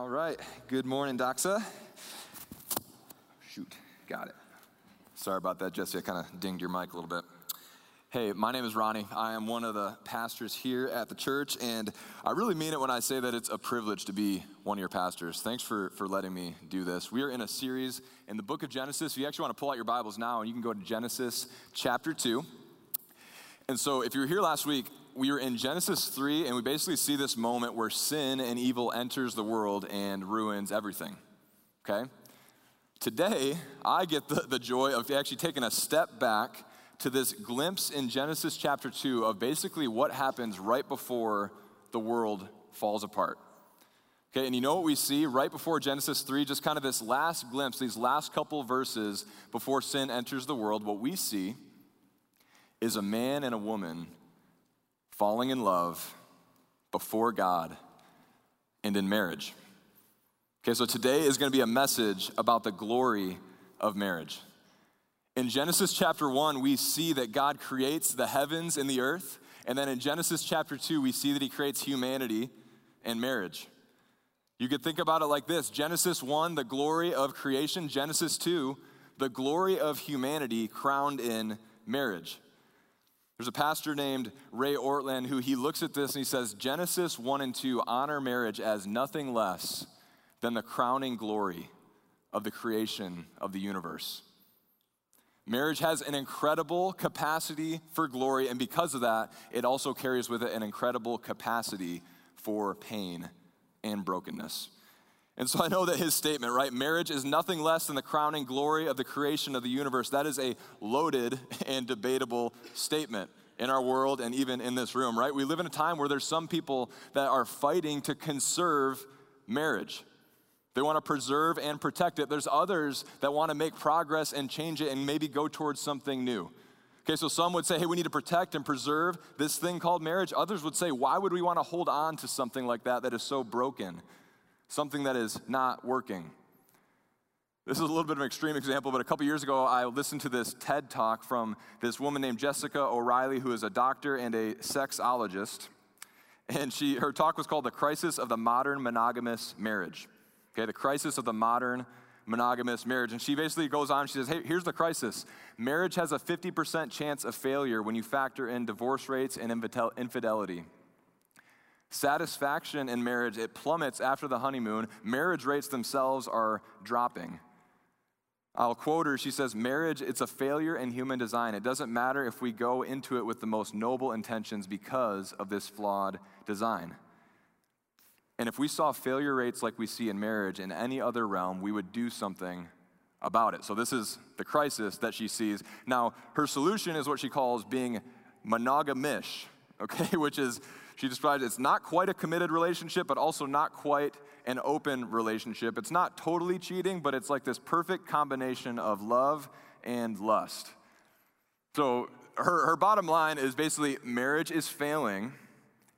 All right. Good morning, Doxa. Shoot, got it. Sorry about that, Jesse. I kind of dinged your mic a little bit. Hey, my name is Ronnie. I am one of the pastors here at the church, and I really mean it when I say that it's a privilege to be one of your pastors. Thanks for, for letting me do this. We are in a series in the book of Genesis. If you actually want to pull out your Bibles now, and you can go to Genesis chapter 2. And so, if you were here last week, we were in Genesis 3, and we basically see this moment where sin and evil enters the world and ruins everything. Okay? Today, I get the, the joy of actually taking a step back to this glimpse in Genesis chapter 2 of basically what happens right before the world falls apart. Okay, and you know what we see right before Genesis 3, just kind of this last glimpse, these last couple verses before sin enters the world, what we see is a man and a woman falling in love before God and in marriage. Okay, so today is going to be a message about the glory of marriage. In Genesis chapter 1, we see that God creates the heavens and the earth. And then in Genesis chapter 2, we see that he creates humanity and marriage. You could think about it like this Genesis 1, the glory of creation. Genesis 2, the glory of humanity crowned in marriage. There's a pastor named Ray Ortlund who he looks at this and he says Genesis 1 and 2 honor marriage as nothing less than the crowning glory of the creation of the universe. Marriage has an incredible capacity for glory, and because of that, it also carries with it an incredible capacity for pain and brokenness. And so I know that his statement, right, marriage is nothing less than the crowning glory of the creation of the universe, that is a loaded and debatable statement in our world and even in this room, right? We live in a time where there's some people that are fighting to conserve marriage. They want to preserve and protect it. There's others that want to make progress and change it and maybe go towards something new. Okay, so some would say, hey, we need to protect and preserve this thing called marriage. Others would say, why would we want to hold on to something like that that is so broken? Something that is not working. This is a little bit of an extreme example, but a couple years ago, I listened to this TED talk from this woman named Jessica O'Reilly, who is a doctor and a sexologist. And she, her talk was called The Crisis of the Modern Monogamous Marriage. Okay, the crisis of the modern monogamous marriage. And she basically goes on, she says, Hey, here's the crisis. Marriage has a 50% chance of failure when you factor in divorce rates and infidelity. Satisfaction in marriage, it plummets after the honeymoon. Marriage rates themselves are dropping. I'll quote her. She says, Marriage, it's a failure in human design. It doesn't matter if we go into it with the most noble intentions because of this flawed design. And if we saw failure rates like we see in marriage in any other realm, we would do something about it. So, this is the crisis that she sees. Now, her solution is what she calls being monogamish, okay, which is she describes it's not quite a committed relationship, but also not quite an open relationship. It's not totally cheating, but it's like this perfect combination of love and lust. So her, her bottom line is basically marriage is failing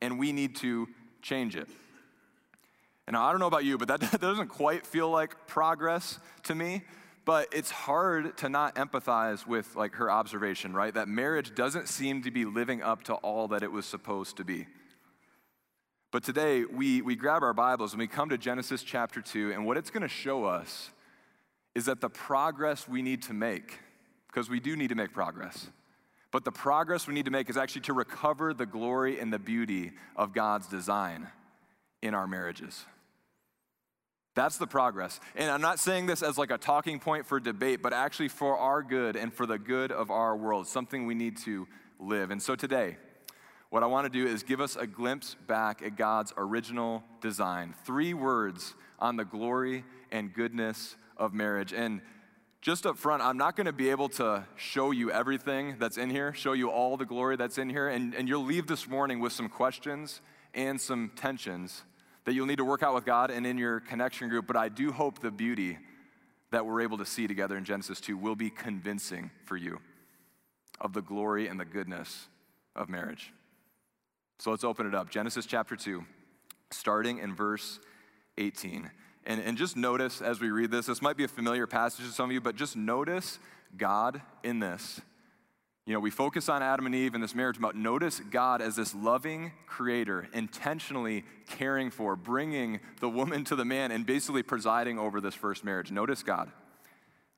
and we need to change it. And I don't know about you, but that, that doesn't quite feel like progress to me but it's hard to not empathize with like her observation right that marriage doesn't seem to be living up to all that it was supposed to be but today, we, we grab our Bibles and we come to Genesis chapter 2, and what it's going to show us is that the progress we need to make, because we do need to make progress, but the progress we need to make is actually to recover the glory and the beauty of God's design in our marriages. That's the progress. And I'm not saying this as like a talking point for debate, but actually for our good and for the good of our world, something we need to live. And so today, what I want to do is give us a glimpse back at God's original design. Three words on the glory and goodness of marriage. And just up front, I'm not going to be able to show you everything that's in here, show you all the glory that's in here. And, and you'll leave this morning with some questions and some tensions that you'll need to work out with God and in your connection group. But I do hope the beauty that we're able to see together in Genesis 2 will be convincing for you of the glory and the goodness of marriage. So let's open it up. Genesis chapter 2, starting in verse 18. And, and just notice as we read this, this might be a familiar passage to some of you, but just notice God in this. You know, we focus on Adam and Eve in this marriage, but notice God as this loving creator, intentionally caring for, bringing the woman to the man, and basically presiding over this first marriage. Notice God.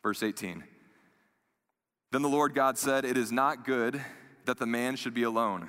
Verse 18. Then the Lord God said, It is not good that the man should be alone.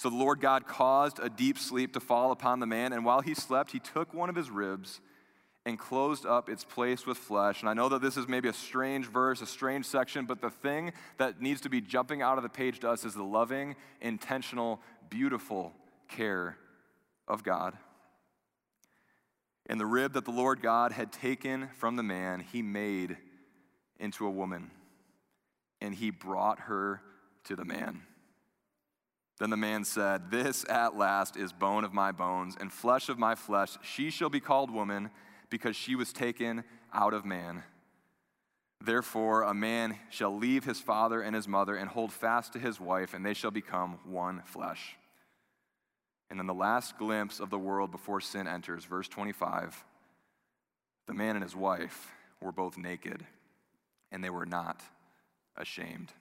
So the Lord God caused a deep sleep to fall upon the man, and while he slept, he took one of his ribs and closed up its place with flesh. And I know that this is maybe a strange verse, a strange section, but the thing that needs to be jumping out of the page to us is the loving, intentional, beautiful care of God. And the rib that the Lord God had taken from the man, he made into a woman, and he brought her to the man. Then the man said, This at last is bone of my bones and flesh of my flesh. She shall be called woman because she was taken out of man. Therefore, a man shall leave his father and his mother and hold fast to his wife, and they shall become one flesh. And then the last glimpse of the world before sin enters, verse 25 the man and his wife were both naked, and they were not ashamed.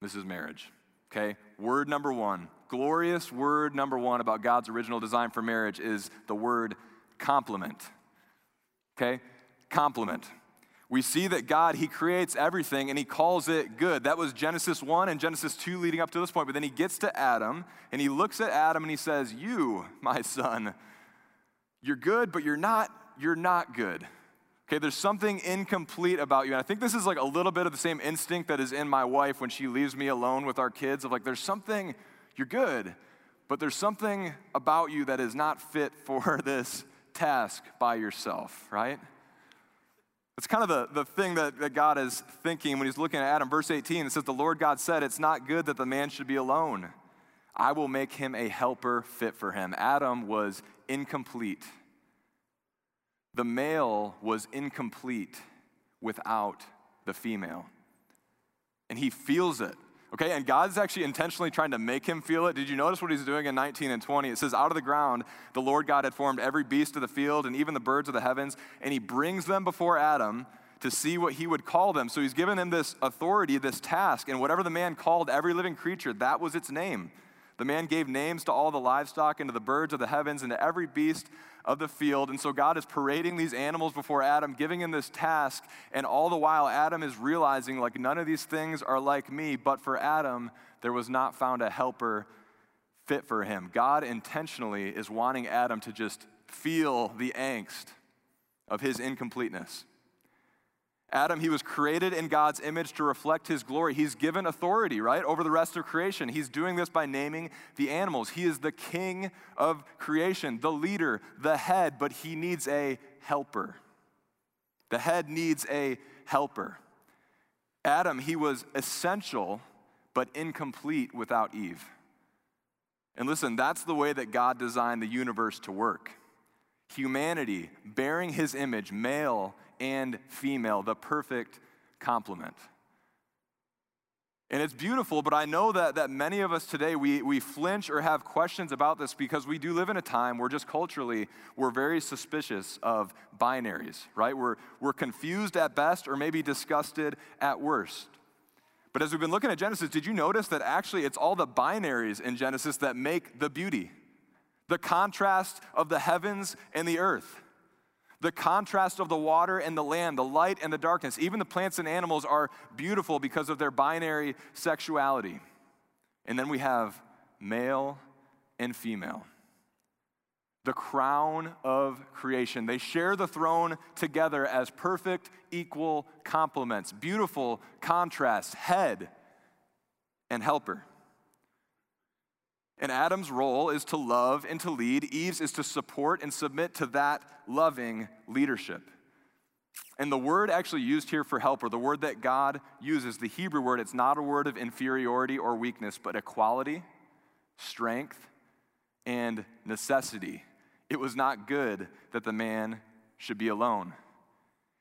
This is marriage. Okay, word number one, glorious word number one about God's original design for marriage is the word complement. Okay? Complement. We see that God, He creates everything and He calls it good. That was Genesis 1 and Genesis 2 leading up to this point. But then He gets to Adam and He looks at Adam and He says, You, my son, you're good, but you're not, you're not good. Okay, there's something incomplete about you. And I think this is like a little bit of the same instinct that is in my wife when she leaves me alone with our kids of like, there's something, you're good, but there's something about you that is not fit for this task by yourself, right? It's kind of the, the thing that, that God is thinking when he's looking at Adam. Verse 18, it says, The Lord God said, It's not good that the man should be alone. I will make him a helper fit for him. Adam was incomplete. The male was incomplete without the female. And he feels it. Okay, and God's actually intentionally trying to make him feel it. Did you notice what he's doing in 19 and 20? It says, Out of the ground, the Lord God had formed every beast of the field and even the birds of the heavens, and he brings them before Adam to see what he would call them. So he's given him this authority, this task, and whatever the man called every living creature, that was its name. The man gave names to all the livestock and to the birds of the heavens and to every beast of the field. And so God is parading these animals before Adam, giving him this task. And all the while, Adam is realizing, like, none of these things are like me. But for Adam, there was not found a helper fit for him. God intentionally is wanting Adam to just feel the angst of his incompleteness. Adam, he was created in God's image to reflect his glory. He's given authority, right, over the rest of creation. He's doing this by naming the animals. He is the king of creation, the leader, the head, but he needs a helper. The head needs a helper. Adam, he was essential but incomplete without Eve. And listen, that's the way that God designed the universe to work. Humanity, bearing his image, male and female, the perfect complement. And it's beautiful, but I know that, that many of us today, we, we flinch or have questions about this because we do live in a time where just culturally, we're very suspicious of binaries, right? We're, we're confused at best or maybe disgusted at worst. But as we've been looking at Genesis, did you notice that actually it's all the binaries in Genesis that make the beauty? The contrast of the heavens and the earth. The contrast of the water and the land, the light and the darkness, even the plants and animals are beautiful because of their binary sexuality. And then we have male and female. The crown of creation. They share the throne together as perfect, equal complements, beautiful contrast, head and helper. And Adam's role is to love and to lead. Eve's is to support and submit to that loving leadership. And the word actually used here for helper, the word that God uses, the Hebrew word, it's not a word of inferiority or weakness, but equality, strength, and necessity. It was not good that the man should be alone.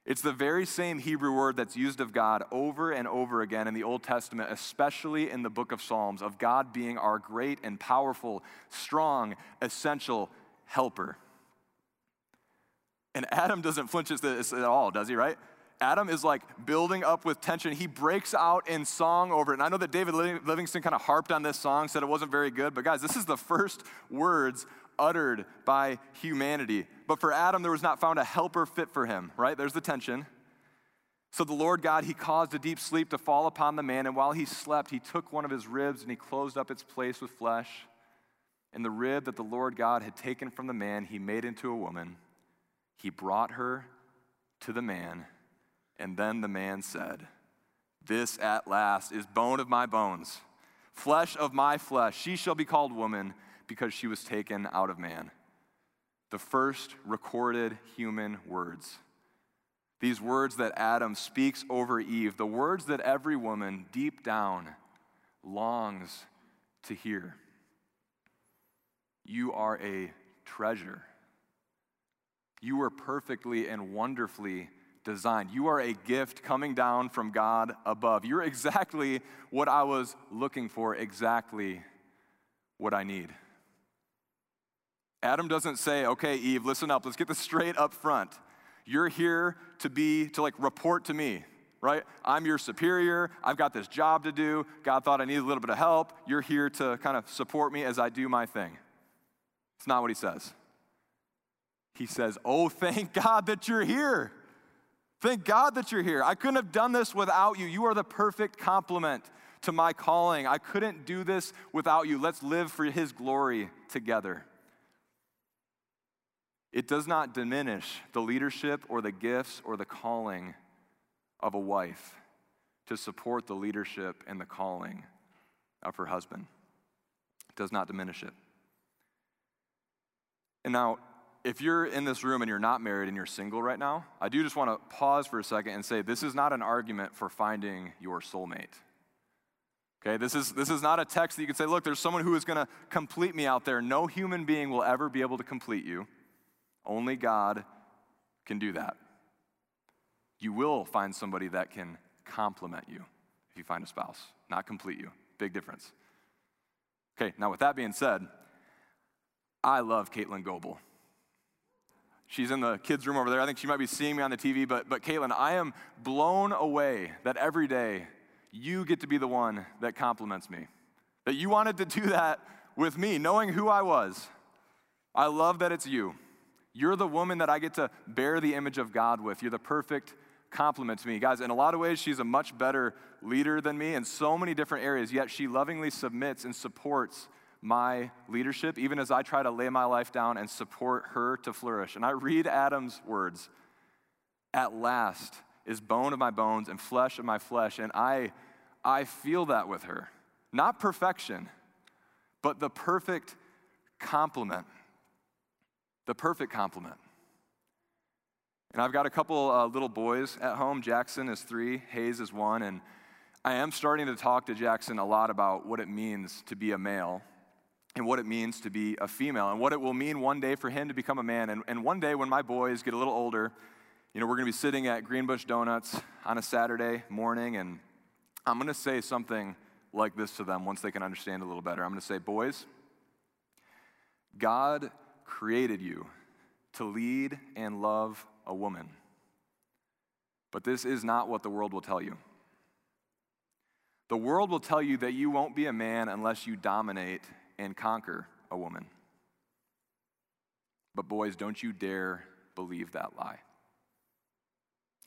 It's the very same Hebrew word that's used of God over and over again in the Old Testament, especially in the book of Psalms, of God being our great and powerful, strong, essential helper. And Adam doesn't flinch at this at all, does he, right? Adam is like building up with tension. He breaks out in song over it. And I know that David Livingstone kind of harped on this song, said it wasn't very good, but guys, this is the first words uttered by humanity. But for Adam, there was not found a helper fit for him, right? There's the tension. So the Lord God, He caused a deep sleep to fall upon the man, and while he slept, He took one of his ribs and He closed up its place with flesh. And the rib that the Lord God had taken from the man, He made into a woman. He brought her to the man, and then the man said, This at last is bone of my bones, flesh of my flesh. She shall be called woman because she was taken out of man. The first recorded human words. These words that Adam speaks over Eve, the words that every woman deep down longs to hear. You are a treasure. You were perfectly and wonderfully designed. You are a gift coming down from God above. You're exactly what I was looking for, exactly what I need. Adam doesn't say, okay, Eve, listen up, let's get this straight up front. You're here to be, to like report to me, right? I'm your superior. I've got this job to do. God thought I needed a little bit of help. You're here to kind of support me as I do my thing. It's not what he says. He says, Oh, thank God that you're here. Thank God that you're here. I couldn't have done this without you. You are the perfect complement to my calling. I couldn't do this without you. Let's live for his glory together. It does not diminish the leadership or the gifts or the calling of a wife to support the leadership and the calling of her husband. It does not diminish it. And now, if you're in this room and you're not married and you're single right now, I do just want to pause for a second and say this is not an argument for finding your soulmate. Okay, this is, this is not a text that you can say, look, there's someone who is going to complete me out there. No human being will ever be able to complete you. Only God can do that. You will find somebody that can complement you if you find a spouse, not complete you. Big difference. Okay, now with that being said, I love Caitlin Goebel. She's in the kids' room over there. I think she might be seeing me on the TV, but, but Caitlin, I am blown away that every day you get to be the one that compliments me. That you wanted to do that with me, knowing who I was. I love that it's you. You're the woman that I get to bear the image of God with. You're the perfect complement to me. Guys, in a lot of ways, she's a much better leader than me in so many different areas, yet she lovingly submits and supports my leadership, even as I try to lay my life down and support her to flourish. And I read Adam's words At last is bone of my bones and flesh of my flesh. And I, I feel that with her. Not perfection, but the perfect complement the perfect complement. And I've got a couple uh, little boys at home. Jackson is three, Hayes is one, and I am starting to talk to Jackson a lot about what it means to be a male and what it means to be a female and what it will mean one day for him to become a man. And, and one day when my boys get a little older, you know, we're going to be sitting at Greenbush Donuts on a Saturday morning, and I'm going to say something like this to them once they can understand a little better. I'm going to say, Boys, God created you to lead and love a woman. But this is not what the world will tell you. The world will tell you that you won't be a man unless you dominate and conquer a woman. But, boys, don't you dare believe that lie.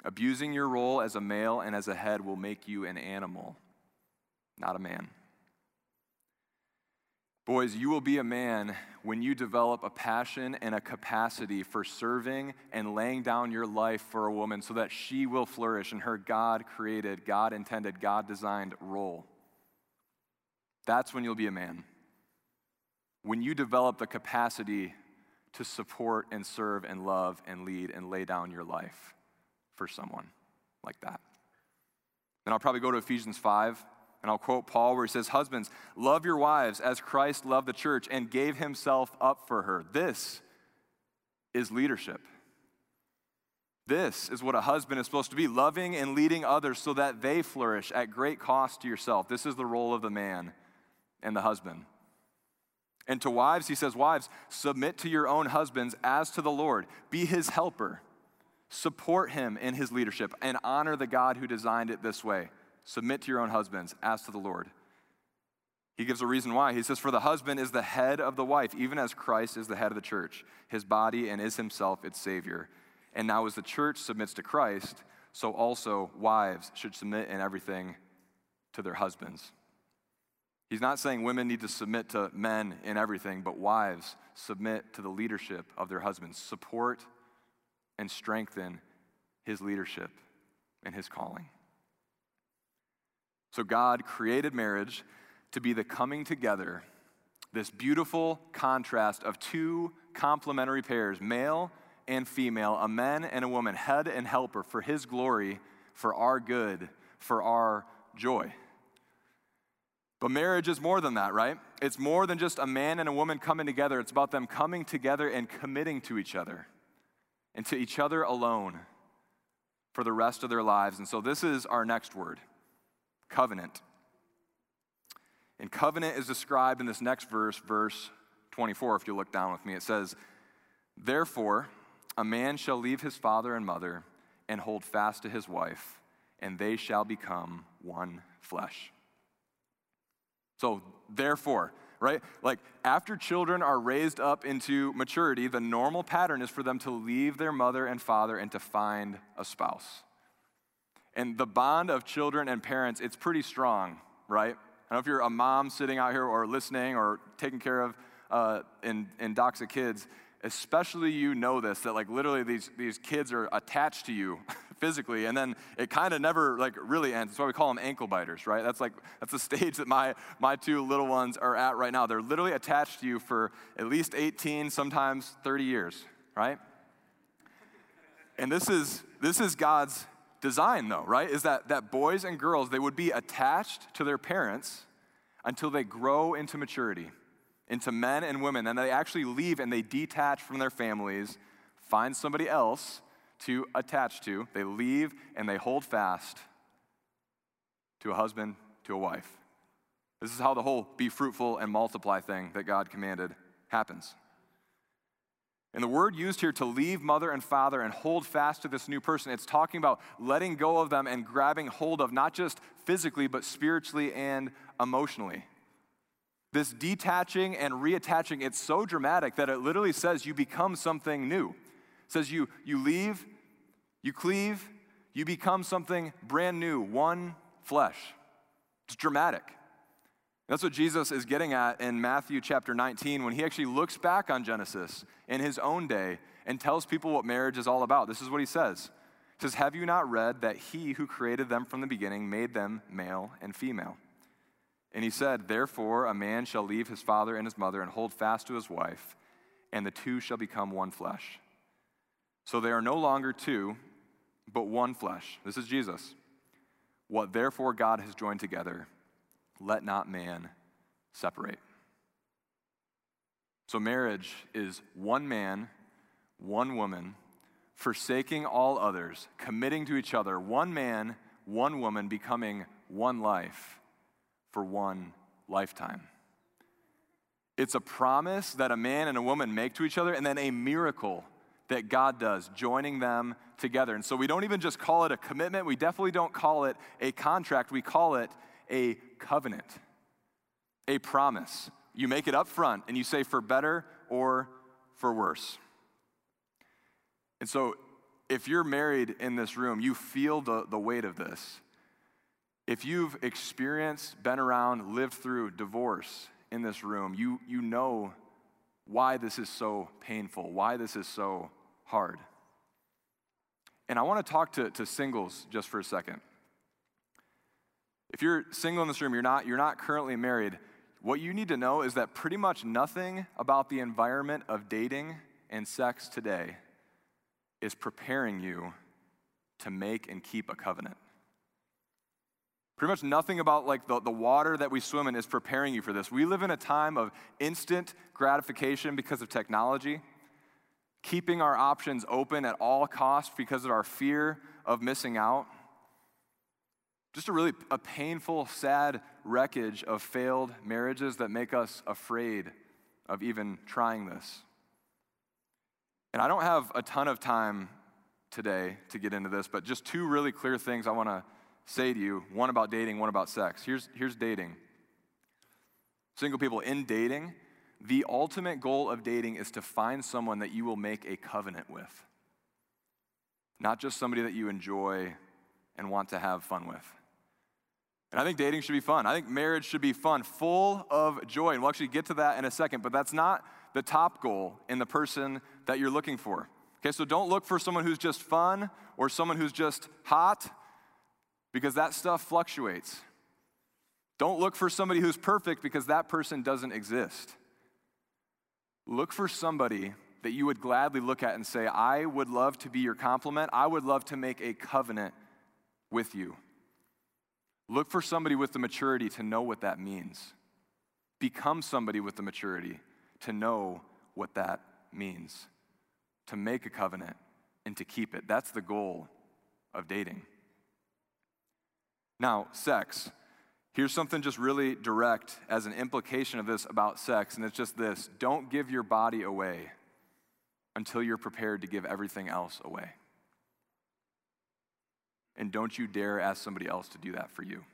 Abusing your role as a male and as a head will make you an animal, not a man. Boys, you will be a man when you develop a passion and a capacity for serving and laying down your life for a woman so that she will flourish in her God created, God intended, God designed role. That's when you'll be a man. When you develop the capacity to support and serve and love and lead and lay down your life for someone like that. Then I'll probably go to Ephesians 5, and I'll quote Paul where he says, Husbands, love your wives as Christ loved the church and gave himself up for her. This is leadership. This is what a husband is supposed to be loving and leading others so that they flourish at great cost to yourself. This is the role of the man and the husband. And to wives, he says, Wives, submit to your own husbands as to the Lord, be his helper, support him in his leadership, and honor the God who designed it this way. Submit to your own husbands as to the Lord. He gives a reason why. He says, For the husband is the head of the wife, even as Christ is the head of the church, his body, and is himself its Savior. And now, as the church submits to Christ, so also wives should submit in everything to their husbands. He's not saying women need to submit to men in everything, but wives submit to the leadership of their husbands. Support and strengthen his leadership and his calling. So, God created marriage to be the coming together, this beautiful contrast of two complementary pairs, male and female, a man and a woman, head and helper for his glory, for our good, for our joy. But marriage is more than that, right? It's more than just a man and a woman coming together. It's about them coming together and committing to each other and to each other alone for the rest of their lives. And so this is our next word covenant. And covenant is described in this next verse, verse 24, if you look down with me. It says, Therefore, a man shall leave his father and mother and hold fast to his wife, and they shall become one flesh. So, therefore, right? Like, after children are raised up into maturity, the normal pattern is for them to leave their mother and father and to find a spouse. And the bond of children and parents, it's pretty strong, right? I don't know if you're a mom sitting out here or listening or taking care of uh, in, in Doxa kids, especially you know this, that like literally these, these kids are attached to you physically, and then it kind of never like really ends. That's why we call them ankle biters, right? That's like that's the stage that my my two little ones are at right now. They're literally attached to you for at least 18, sometimes 30 years, right? And this is this is God's design though, right? Is that that boys and girls they would be attached to their parents until they grow into maturity, into men and women, and they actually leave and they detach from their families, find somebody else to attach to. They leave and they hold fast to a husband, to a wife. This is how the whole be fruitful and multiply thing that God commanded happens. And the word used here to leave mother and father and hold fast to this new person, it's talking about letting go of them and grabbing hold of not just physically, but spiritually and emotionally. This detaching and reattaching, it's so dramatic that it literally says you become something new says you, you leave, you cleave, you become something brand new, one flesh. It's dramatic. That's what Jesus is getting at in Matthew chapter 19 when he actually looks back on Genesis in his own day and tells people what marriage is all about. This is what he says. He says, Have you not read that he who created them from the beginning made them male and female? And he said, Therefore, a man shall leave his father and his mother and hold fast to his wife, and the two shall become one flesh. So they are no longer two, but one flesh. This is Jesus. What therefore God has joined together, let not man separate. So marriage is one man, one woman, forsaking all others, committing to each other, one man, one woman, becoming one life for one lifetime. It's a promise that a man and a woman make to each other, and then a miracle that God does, joining them together. And so we don't even just call it a commitment, we definitely don't call it a contract, we call it a covenant, a promise. You make it up front and you say for better or for worse. And so if you're married in this room, you feel the, the weight of this. If you've experienced, been around, lived through divorce in this room, you, you know why this is so painful, why this is so hard. And I want to talk to, to singles just for a second. If you're single in this room, you're not, you're not currently married, what you need to know is that pretty much nothing about the environment of dating and sex today is preparing you to make and keep a covenant. Pretty much nothing about like the, the water that we swim in is preparing you for this. We live in a time of instant gratification because of technology, keeping our options open at all costs because of our fear of missing out. Just a really a painful, sad wreckage of failed marriages that make us afraid of even trying this. And I don't have a ton of time today to get into this, but just two really clear things I want to say to you one about dating, one about sex. Here's, here's dating. Single people in dating, the ultimate goal of dating is to find someone that you will make a covenant with, not just somebody that you enjoy and want to have fun with. And I think dating should be fun. I think marriage should be fun, full of joy. And we'll actually get to that in a second, but that's not the top goal in the person that you're looking for. Okay, so don't look for someone who's just fun or someone who's just hot because that stuff fluctuates. Don't look for somebody who's perfect because that person doesn't exist. Look for somebody that you would gladly look at and say, I would love to be your complement. I would love to make a covenant with you. Look for somebody with the maturity to know what that means. Become somebody with the maturity to know what that means. To make a covenant and to keep it. That's the goal of dating. Now, sex. Here's something just really direct as an implication of this about sex, and it's just this don't give your body away until you're prepared to give everything else away. And don't you dare ask somebody else to do that for you.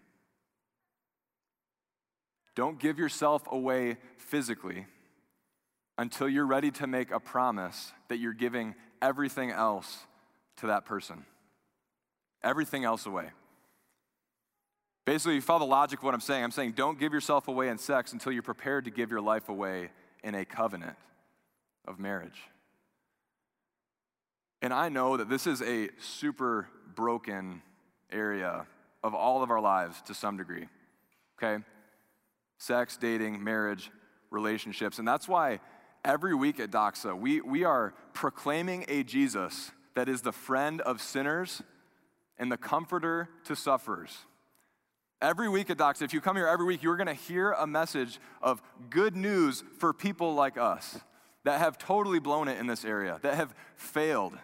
Don't give yourself away physically until you're ready to make a promise that you're giving everything else to that person. Everything else away. Basically, you follow the logic of what I'm saying. I'm saying don't give yourself away in sex until you're prepared to give your life away in a covenant of marriage. And I know that this is a super broken area of all of our lives to some degree. Okay? Sex, dating, marriage, relationships. And that's why every week at Doxa, we, we are proclaiming a Jesus that is the friend of sinners and the comforter to sufferers. Every week at Doxa, if you come here every week, you're going to hear a message of good news for people like us that have totally blown it in this area, that have failed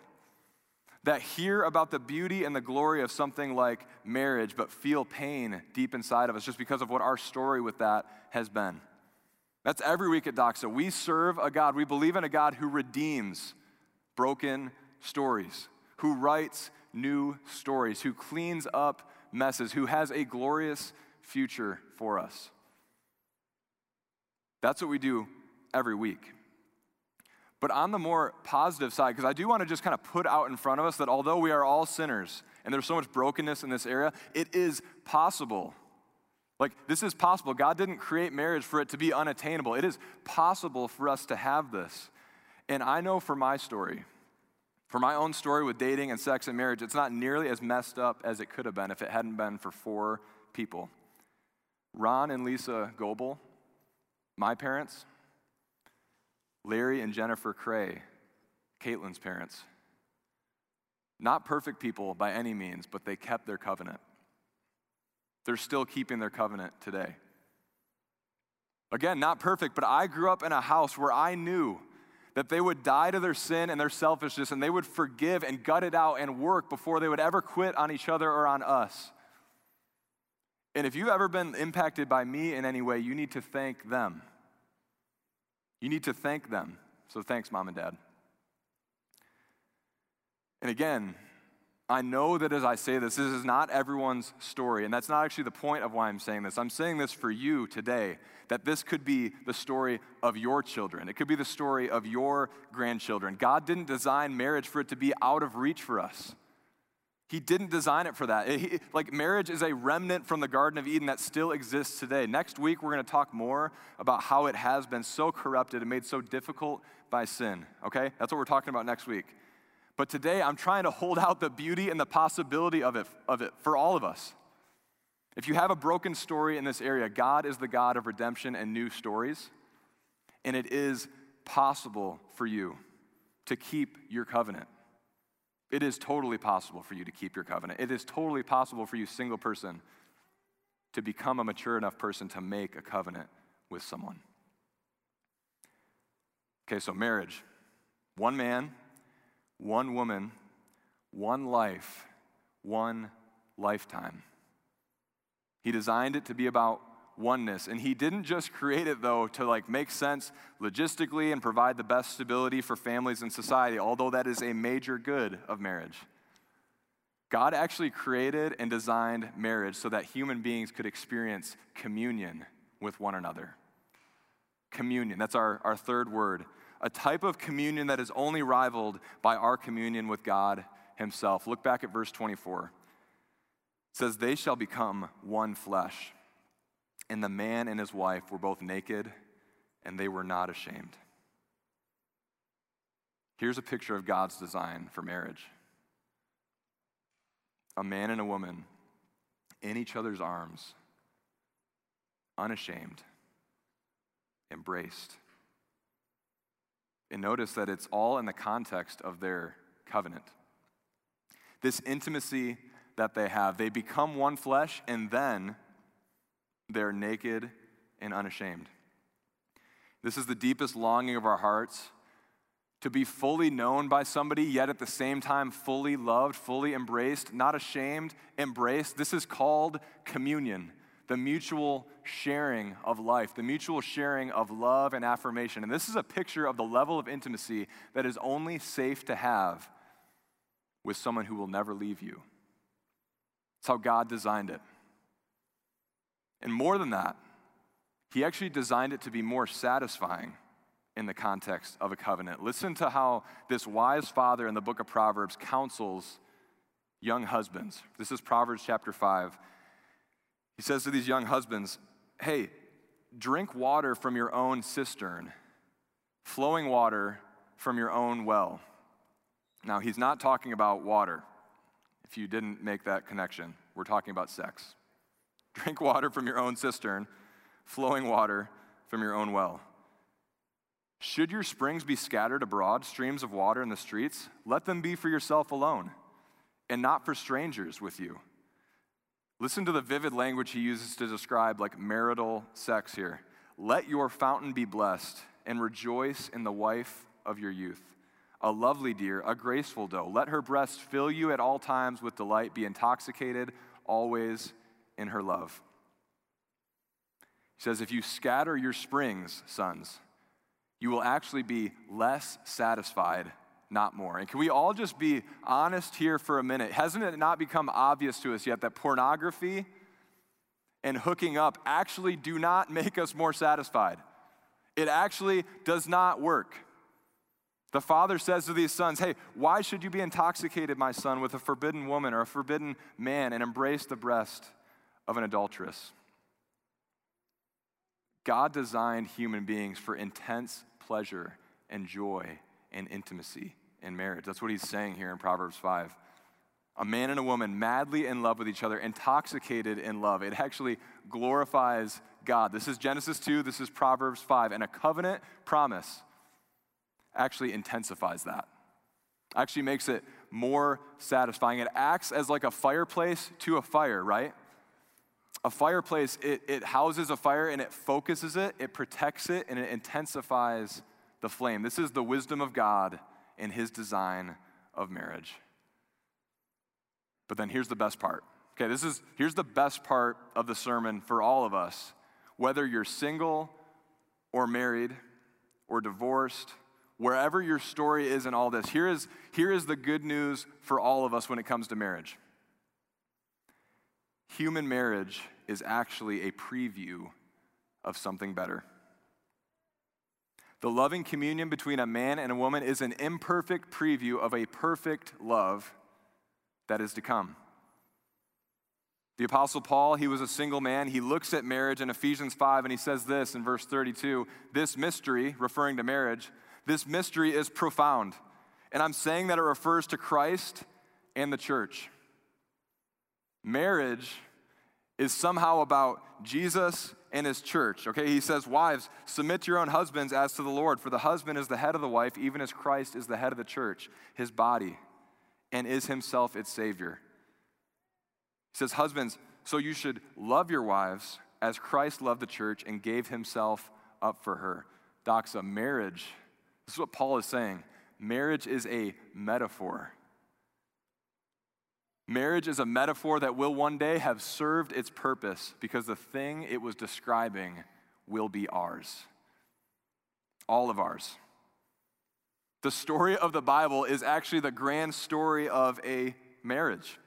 that hear about the beauty and the glory of something like marriage, but feel pain deep inside of us just because of what our story with that has been. That's every week at Doxa. We serve a God, we believe in a God who redeems broken stories, who writes new stories, who cleans up messes, who has a glorious future for us. That's what we do every week. But on the more positive side, because I do want to just kind of put out in front of us that although we are all sinners and there's so much brokenness in this area, it is possible. Like, this is possible. God didn't create marriage for it to be unattainable. It is possible for us to have this. And I know for my story, for my own story with dating and sex and marriage, it's not nearly as messed up as it could have been if it hadn't been for four people Ron and Lisa Goebel, my parents, Larry and Jennifer Cray, Caitlin's parents. Not perfect people by any means, but they kept their covenant. They're still keeping their covenant today. Again, not perfect, but I grew up in a house where I knew that they would die to their sin and their selfishness and they would forgive and gut it out and work before they would ever quit on each other or on us. And if you've ever been impacted by me in any way, you need to thank them. You need to thank them. So thanks, mom and dad. And again, I know that as I say this, this is not everyone's story, and that's not actually the point of why I'm saying this. I'm saying this for you today, that this could be the story of your children. It could be the story of your grandchildren. God didn't design marriage for it to be out of reach for us. He didn't design it for that. It, like marriage is a remnant from the Garden of Eden that still exists today. Next week, we're going to talk more about how it has been so corrupted and made so difficult by sin. Okay? That's what we're talking about next week. But today, I'm trying to hold out the beauty and the possibility of it, of it for all of us. If you have a broken story in this area, God is the God of redemption and new stories. And it is possible for you to keep your covenant It is totally possible for you to keep your covenant. It is totally possible for you, single person, to become a mature enough person to make a covenant with someone. Okay, so marriage one man, one woman, one life, one lifetime. He designed it to be about oneness. And he didn't just create it, though, to like make sense logistically and provide the best stability for families and society, although that is a major good of marriage. God actually created and designed marriage so that human beings could experience communion with one another. Communion, that's our, our third word. A type of communion that is only rivaled by our communion with God Himself. Look back at verse 24. It says, They shall become one flesh. And the man and his wife were both naked, and they were not ashamed. Here's a picture of God's design for marriage a man and a woman in each other's arms, unashamed, embraced. And notice that it's all in the context of their covenant. This intimacy that they have, they become one flesh, and then they're naked and unashamed. This is the deepest longing of our hearts to be fully known by somebody, yet at the same time fully loved, fully embraced, not ashamed, embraced. This is called communion, the mutual sharing of life, the mutual sharing of love and affirmation. And this is a picture of the level of intimacy that is only safe to have with someone who will never leave you. It's how God designed it. And more than that, he actually designed it to be more satisfying in the context of a covenant. Listen to how this wise father in the book of Proverbs counsels young husbands. This is Proverbs chapter 5. He says to these young husbands, Hey, drink water from your own cistern, flowing water from your own well. Now, he's not talking about water, if you didn't make that connection. We're talking about sex. Drink water from your own cistern, flowing water from your own well. Should your springs be scattered abroad, streams of water in the streets, let them be for yourself alone and not for strangers with you. Listen to the vivid language he uses to describe like marital sex here. Let your fountain be blessed and rejoice in the wife of your youth. A lovely deer, a graceful doe. Let her breast fill you at all times with delight. Be intoxicated always in her love. He says, If you scatter your springs, sons, you will actually be less satisfied, not more. And can we all just be honest here for a minute? Hasn't it not become obvious to us yet that pornography and hooking up actually do not make us more satisfied? It actually does not work. The father says to these sons, Hey, why should you be intoxicated, my son, with a forbidden woman or a forbidden man and embrace the breast of an adulteress. God designed human beings for intense pleasure and joy and intimacy in marriage. That's what he's saying here in Proverbs 5. A man and a woman madly in love with each other, intoxicated in love. It actually glorifies God. This is Genesis 2, this is Proverbs 5. And a covenant promise actually intensifies that, actually makes it more satisfying. It acts as like a fireplace to a fire, right? A fireplace, it, it houses a fire and it focuses it, it protects it, and it intensifies the flame. This is the wisdom of God in his design of marriage. But then here's the best part. Okay, this is here's the best part of the sermon for all of us. Whether you're single or married or divorced, wherever your story is in all this, here is, here is the good news for all of us when it comes to marriage human marriage is actually a preview of something better. The loving communion between a man and a woman is an imperfect preview of a perfect love that is to come. The Apostle Paul, he was a single man. He looks at marriage in Ephesians 5 and he says this in verse 32 This mystery, referring to marriage, this mystery is profound. And I'm saying that it refers to Christ and the church. Marriage is somehow about Jesus and his church. Okay, he says, Wives, submit to your own husbands as to the Lord, for the husband is the head of the wife, even as Christ is the head of the church, his body. and is himself its Savior. He says, Husbands, so you should love your wives as Christ loved the church and gave himself up for her. Doxa, marriage, this is what Paul is saying. Marriage is a metaphor. Marriage is a metaphor that will one day have served its purpose because the thing it was describing will be ours. All of ours. The story of the Bible is actually the grand story of a marriage.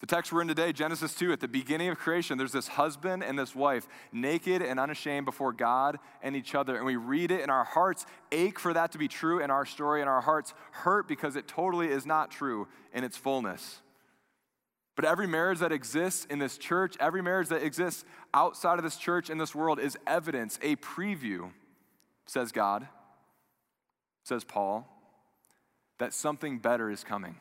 The text we're in today, Genesis 2, at the beginning of creation, there's this husband and this wife, naked and unashamed before God and each other. And we read it, and our hearts ache for that to be true in our story, and our hearts hurt because it totally is not true in its fullness. But every marriage that exists in this church, every marriage that exists outside of this church in this world is evidence, a preview, says God, says Paul, that something better is coming.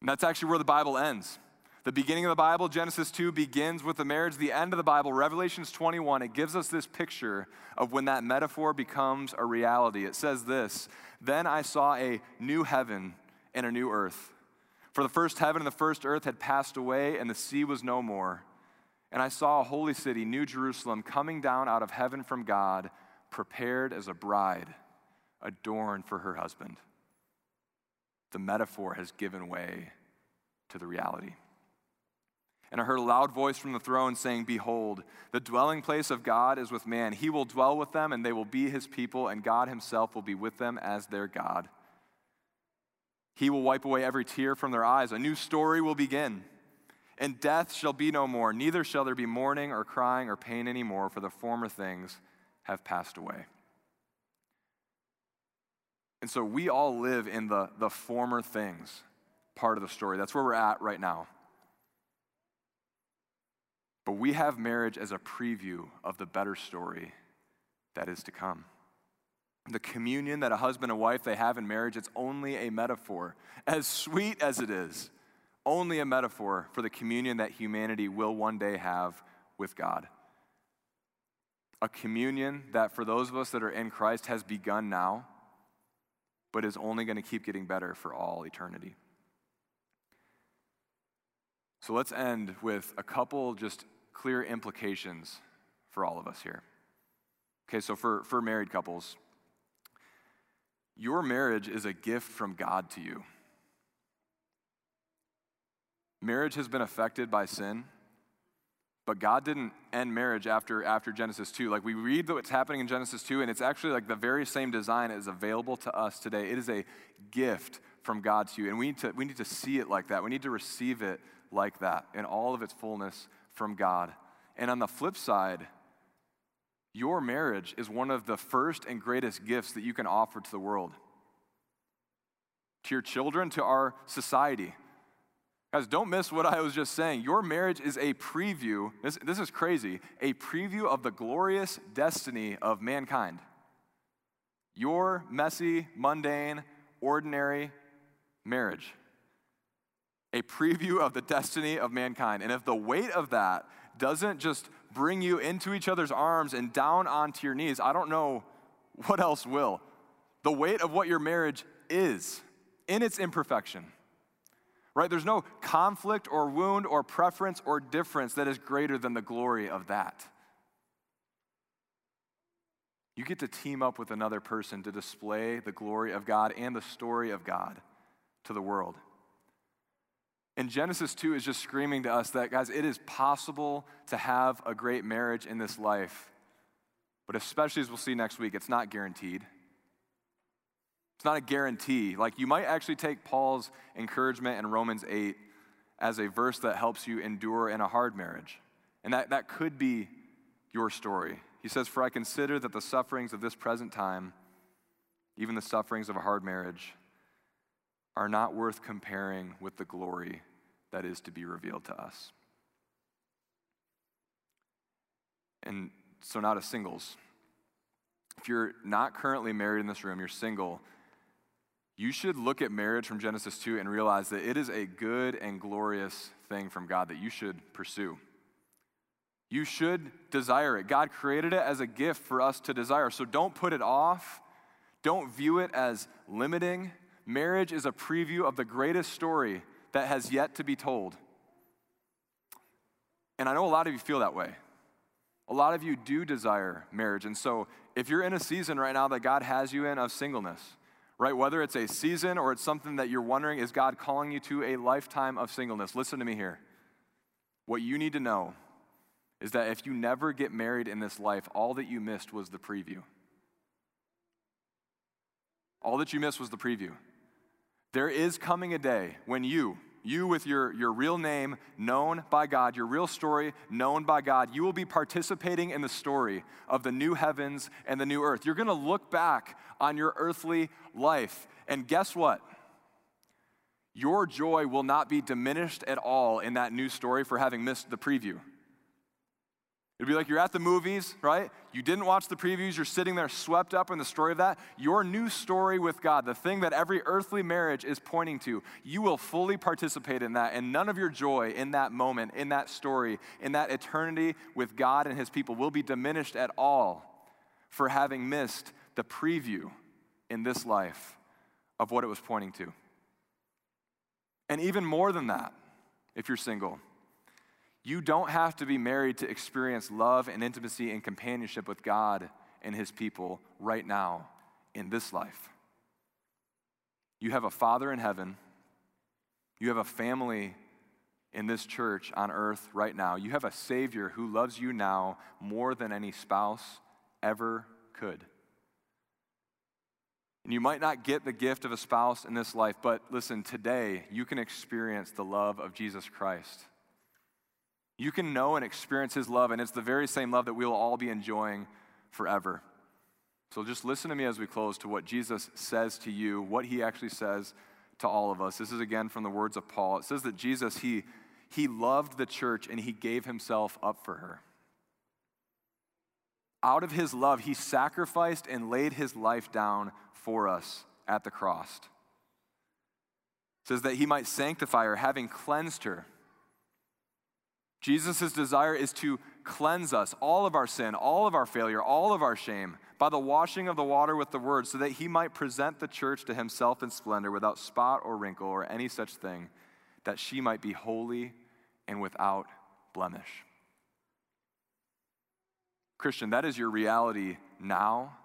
And that's actually where the Bible ends. The beginning of the Bible, Genesis 2, begins with the marriage. The end of the Bible, Revelations 21, it gives us this picture of when that metaphor becomes a reality. It says this Then I saw a new heaven and a new earth. For the first heaven and the first earth had passed away, and the sea was no more. And I saw a holy city, New Jerusalem, coming down out of heaven from God, prepared as a bride, adorned for her husband the metaphor has given way to the reality. And I heard a loud voice from the throne saying, Behold, the dwelling place of God is with man. He will dwell with them, and they will be his people, and God himself will be with them as their God. He will wipe away every tear from their eyes. A new story will begin. And death shall be no more, neither shall there be mourning or crying or pain anymore, for the former things have passed away. And so we all live in the, the former things part of the story. That's where we're at right now. But we have marriage as a preview of the better story that is to come. The communion that a husband and wife they have in marriage, it's only a metaphor. As sweet as it is, only a metaphor for the communion that humanity will one day have with God. A communion that for those of us that are in Christ has begun now but is only going to keep getting better for all eternity. So let's end with a couple just clear implications for all of us here. Okay, so for, for married couples, your marriage is a gift from God to you. Marriage has been affected by sin. But God didn't end marriage after, after Genesis 2. Like we read what's happening in Genesis 2, and it's actually like the very same design is available to us today. It is a gift from God to you. And we need to, we need to see it like that. We need to receive it like that in all of its fullness from God. And on the flip side, your marriage is one of the first and greatest gifts that you can offer to the world, to your children, to our society. Guys, don't miss what I was just saying. Your marriage is a preview, this, this is crazy, a preview of the glorious destiny of mankind. Your messy, mundane, ordinary marriage. A preview of the destiny of mankind. And if the weight of that doesn't just bring you into each other's arms and down onto your knees, I don't know what else will. The weight of what your marriage is in its imperfection right? There's no conflict or wound or preference or difference that is greater than the glory of that. You get to team up with another person to display the glory of God and the story of God to the world. And Genesis 2 is just screaming to us that, guys, it is possible to have a great marriage in this life. But especially as we'll see next week, it's not guaranteed. It's not a guarantee. Like you might actually take Paul's encouragement in Romans 8 as a verse that helps you endure in a hard marriage. And that, that could be your story. He says, For I consider that the sufferings of this present time, even the sufferings of a hard marriage, are not worth comparing with the glory that is to be revealed to us. And so, not to singles. If you're not currently married in this room, you're single, you should look at marriage from Genesis 2 and realize that it is a good and glorious thing from God that you should pursue. You should desire it. God created it as a gift for us to desire. So don't put it off. Don't view it as limiting. Marriage is a preview of the greatest story that has yet to be told. And I know a lot of you feel that way. A lot of you do desire marriage. And so, if you're in a season right now that God has you in of singleness, right, whether it's a season or it's something that you're wondering, is God calling you to a lifetime of singleness? Listen to me here. What you need to know is that if you never get married in this life, all that you missed was the preview. All that you missed was the preview. There is coming a day when you, you with your, your real name known by God, your real story known by God, you will be participating in the story of the new heavens and the new earth. You're going to look back on your earthly life, and guess what? Your joy will not be diminished at all in that new story for having missed the preview. It'd be like you're at the movies, right? You didn't watch the previews, you're sitting there swept up in the story of that. Your new story with God, the thing that every earthly marriage is pointing to, you will fully participate in that. And none of your joy in that moment, in that story, in that eternity with God and His people will be diminished at all for having missed the preview in this life of what it was pointing to. And even more than that, if you're single, you don't have to be married to experience love and intimacy and companionship with God and His people right now in this life. You have a Father in heaven, you have a family in this church on earth right now. You have a Savior who loves you now more than any spouse ever could. And you might not get the gift of a spouse in this life, but listen, today you can experience the love of Jesus Christ. You can know and experience His love, and it's the very same love that we will all be enjoying forever. So just listen to me as we close to what Jesus says to you, what He actually says to all of us. This is again from the words of Paul. It says that Jesus, He, he loved the church and He gave Himself up for her. Out of His love, He sacrificed and laid His life down for us at the cross. It says that He might sanctify her, having cleansed her Jesus' desire is to cleanse us, all of our sin, all of our failure, all of our shame, by the washing of the water with the word, so that he might present the church to himself in splendor, without spot or wrinkle or any such thing, that she might be holy and without blemish. Christian, that is your reality now.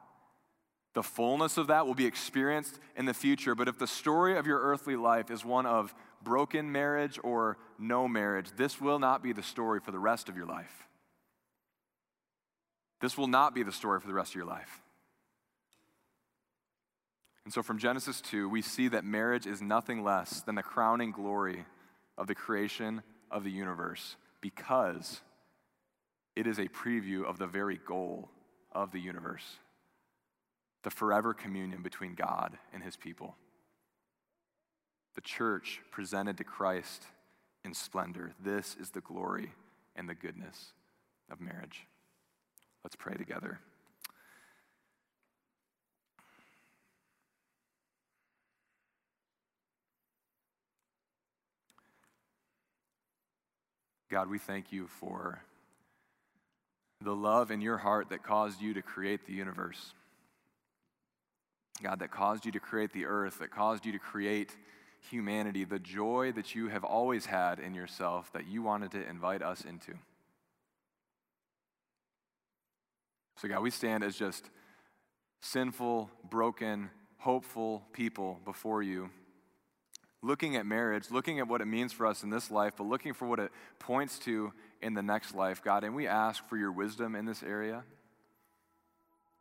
The fullness of that will be experienced in the future. But if the story of your earthly life is one of broken marriage or no marriage, this will not be the story for the rest of your life. This will not be the story for the rest of your life. And so from Genesis 2, we see that marriage is nothing less than the crowning glory of the creation of the universe because it is a preview of the very goal of the universe the forever communion between God and his people the church presented to Christ in splendor. This is the glory and the goodness of marriage. Let's pray together. God, we thank you for the love in your heart that caused you to create the universe. God, that caused you to create the earth, that caused you to create humanity the joy that you have always had in yourself that you wanted to invite us into. So, God, we stand as just sinful, broken, hopeful people before you, looking at marriage, looking at what it means for us in this life, but looking for what it points to in the next life, God. And we ask for your wisdom in this area.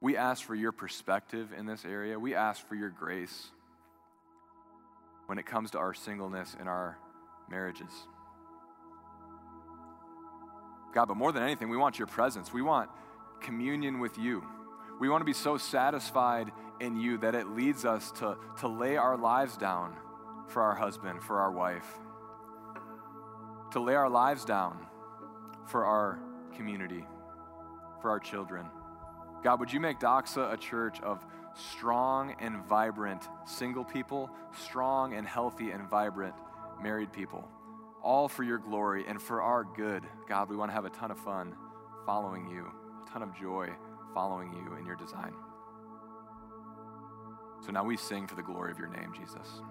We ask for your perspective in this area. We ask for your grace when it comes to our singleness and our marriages. God, but more than anything, we want your presence. We want communion with you. We want to be so satisfied in you that it leads us to, to lay our lives down for our husband, for our wife, to lay our lives down for our community, for our children. God, would you make Doxa a church of strong and vibrant single people, strong and healthy and vibrant married people, all for your glory and for our good. God, we want to have a ton of fun following you, a ton of joy following you in your design. So now we sing for the glory of your name, Jesus.